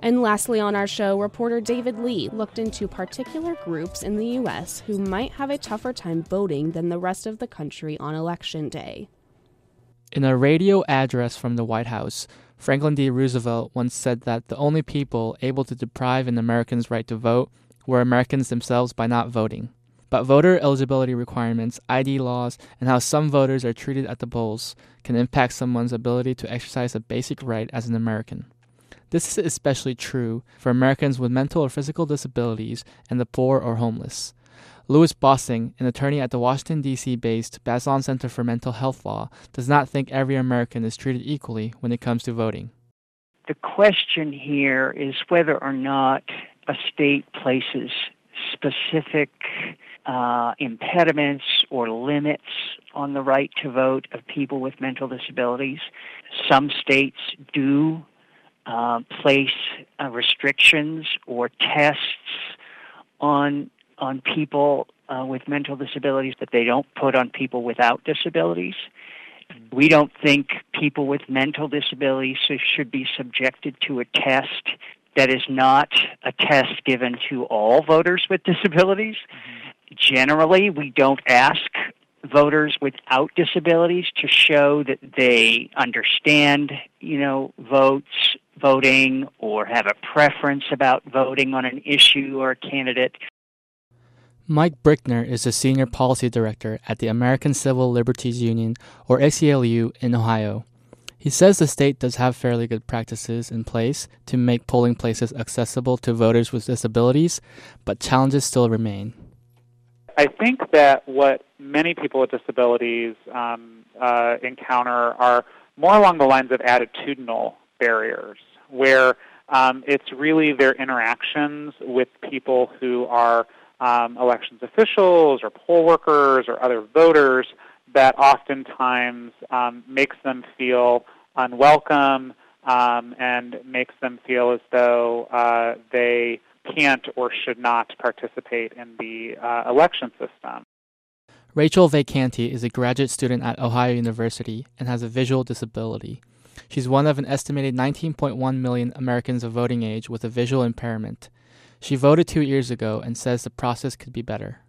And lastly, on our show, reporter David Lee looked into particular groups in the U.S. who might have a tougher time voting than the rest of the country on Election Day. In a radio address from the White House, Franklin D. Roosevelt once said that the only people able to deprive an American's right to vote were Americans themselves by not voting. But voter eligibility requirements, ID laws, and how some voters are treated at the polls can impact someone's ability to exercise a basic right as an American. This is especially true for Americans with mental or physical disabilities and the poor or homeless. Lewis Bossing, an attorney at the Washington, D.C. based Bazelon Center for Mental Health Law, does not think every American is treated equally when it comes to voting. The question here is whether or not a state places specific uh, impediments or limits on the right to vote of people with mental disabilities. Some states do uh, place uh, restrictions or tests on on people uh, with mental disabilities that they don't put on people without disabilities. We don't think people with mental disabilities should be subjected to a test that is not a test given to all voters with disabilities. Mm-hmm. Generally, we don't ask voters without disabilities to show that they understand, you know, votes voting or have a preference about voting on an issue or a candidate. Mike Brickner is the senior policy director at the American Civil Liberties Union, or ACLU, in Ohio. He says the state does have fairly good practices in place to make polling places accessible to voters with disabilities, but challenges still remain. I think that what many people with disabilities um, uh, encounter are more along the lines of attitudinal barriers where um, it's really their interactions with people who are um, elections officials or poll workers or other voters that oftentimes um, makes them feel unwelcome um, and makes them feel as though uh, they can't or should not participate in the uh, election system. Rachel Vacanti is a graduate student at Ohio University and has a visual disability. She's one of an estimated 19.1 million Americans of voting age with a visual impairment. She voted two years ago and says the process could be better.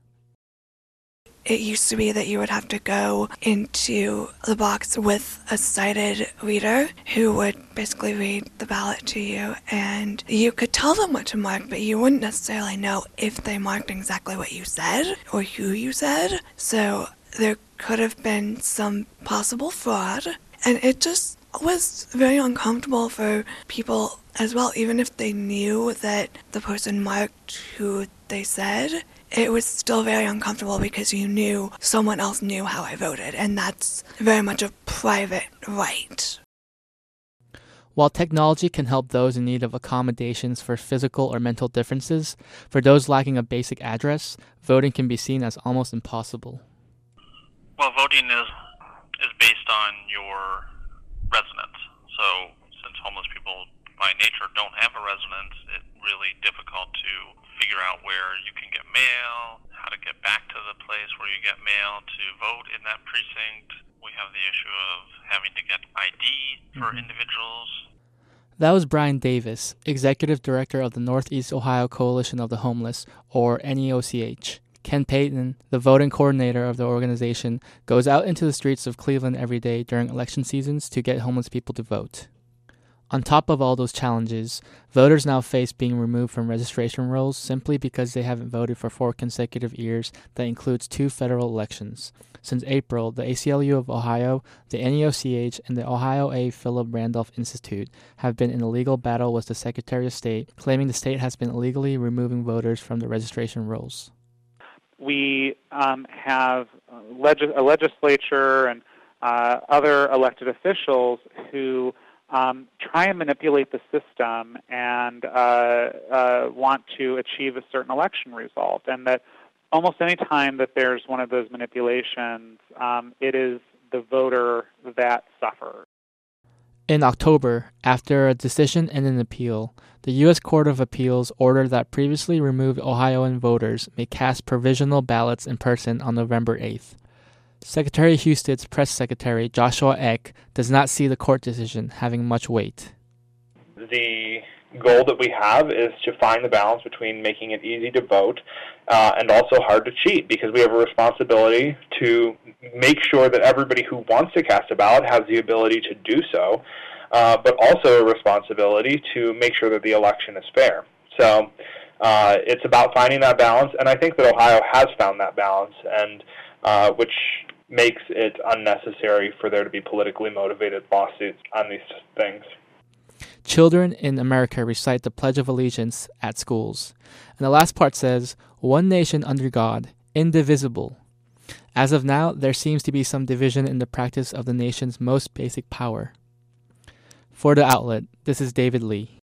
It used to be that you would have to go into the box with a sighted reader who would basically read the ballot to you, and you could tell them what to mark, but you wouldn't necessarily know if they marked exactly what you said or who you said. So there could have been some possible fraud, and it just was very uncomfortable for people as well, even if they knew that the person marked who they said. It was still very uncomfortable because you knew someone else knew how I voted, and that's very much a private right. While technology can help those in need of accommodations for physical or mental differences, for those lacking a basic address, voting can be seen as almost impossible. Well, voting is is based on your residence. So since homeless people by nature don't have a residence, it's really difficult to figure out where you can get mail, how to get back to the place where you get mail to vote in that precinct. We have the issue of having to get ID for mm-hmm. individuals. That was Brian Davis, Executive Director of the Northeast Ohio Coalition of the Homeless, or NEOCH. Ken Payton, the voting coordinator of the organization, goes out into the streets of Cleveland every day during election seasons to get homeless people to vote. On top of all those challenges, voters now face being removed from registration rolls simply because they haven't voted for four consecutive years that includes two federal elections. Since April, the ACLU of Ohio, the NEOCH, and the Ohio A. Philip Randolph Institute have been in a legal battle with the Secretary of State, claiming the state has been illegally removing voters from the registration rolls we um, have leg- a legislature and uh, other elected officials who um, try and manipulate the system and uh, uh, want to achieve a certain election result. And that almost any time that there's one of those manipulations, um, it is the voter that suffers. In October, after a decision and an appeal, the U.S. Court of Appeals ordered that previously removed Ohioan voters may cast provisional ballots in person on November 8th. Secretary Husted's press secretary, Joshua Eck, does not see the court decision having much weight. The goal that we have is to find the balance between making it easy to vote uh, and also hard to cheat because we have a responsibility to make sure that everybody who wants to cast a ballot has the ability to do so, uh, but also a responsibility to make sure that the election is fair. So uh, it's about finding that balance, and I think that Ohio has found that balance, and uh, which makes it unnecessary for there to be politically motivated lawsuits on these things. Children in America recite the Pledge of Allegiance at schools. And the last part says, One nation under God, indivisible. As of now, there seems to be some division in the practice of the nation's most basic power. For the outlet, this is David Lee.